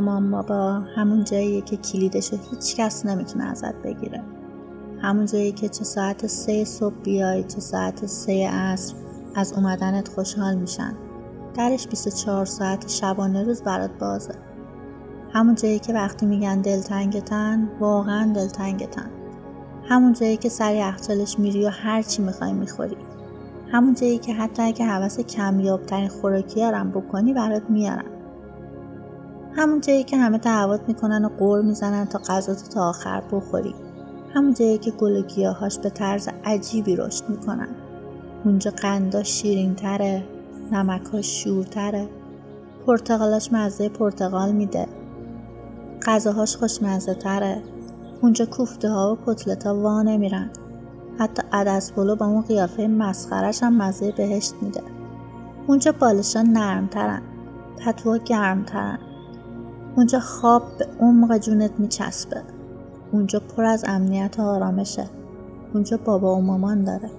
مامان بابا همون جاییه که کلیدشو هیچ کس نمی‌تونه ازت بگیره. همون جایی که چه ساعت سه صبح بیای چه ساعت سه عصر از اومدنت خوشحال میشن. درش 24 ساعت شبانه روز برات بازه. همون جایی که وقتی میگن دلتنگتن واقعا دلتنگتن. همون جایی که سر یخچالش میری و هر چی می‌خوای می‌خوری. همون جایی که حتی اگه حوث کمیابترین خوراکی هم بکنی برات میارن. همون جایی که همه دعوت می‌کنن و قور می‌زنن تا غذا تا آخر بخوری. همون جایی که گل و گیاهاش به طرز عجیبی رشد می‌کنن. اونجا قندا شیرین تره نمکاش شورتره. پرتقالاش مزه پرتقال میده. غذاهاش خوشمزه تره اونجا کوفته ها و کتلت ها وا نمیرن. حتی عدس پلو با اون قیافه مسخرش هم مزه بهشت میده. اونجا بالشا نرمترن. پتوها گرمترن. اونجا خواب به عمق جونت میچسبه. اونجا پر از امنیت و آرامشه. اونجا بابا و مامان داره.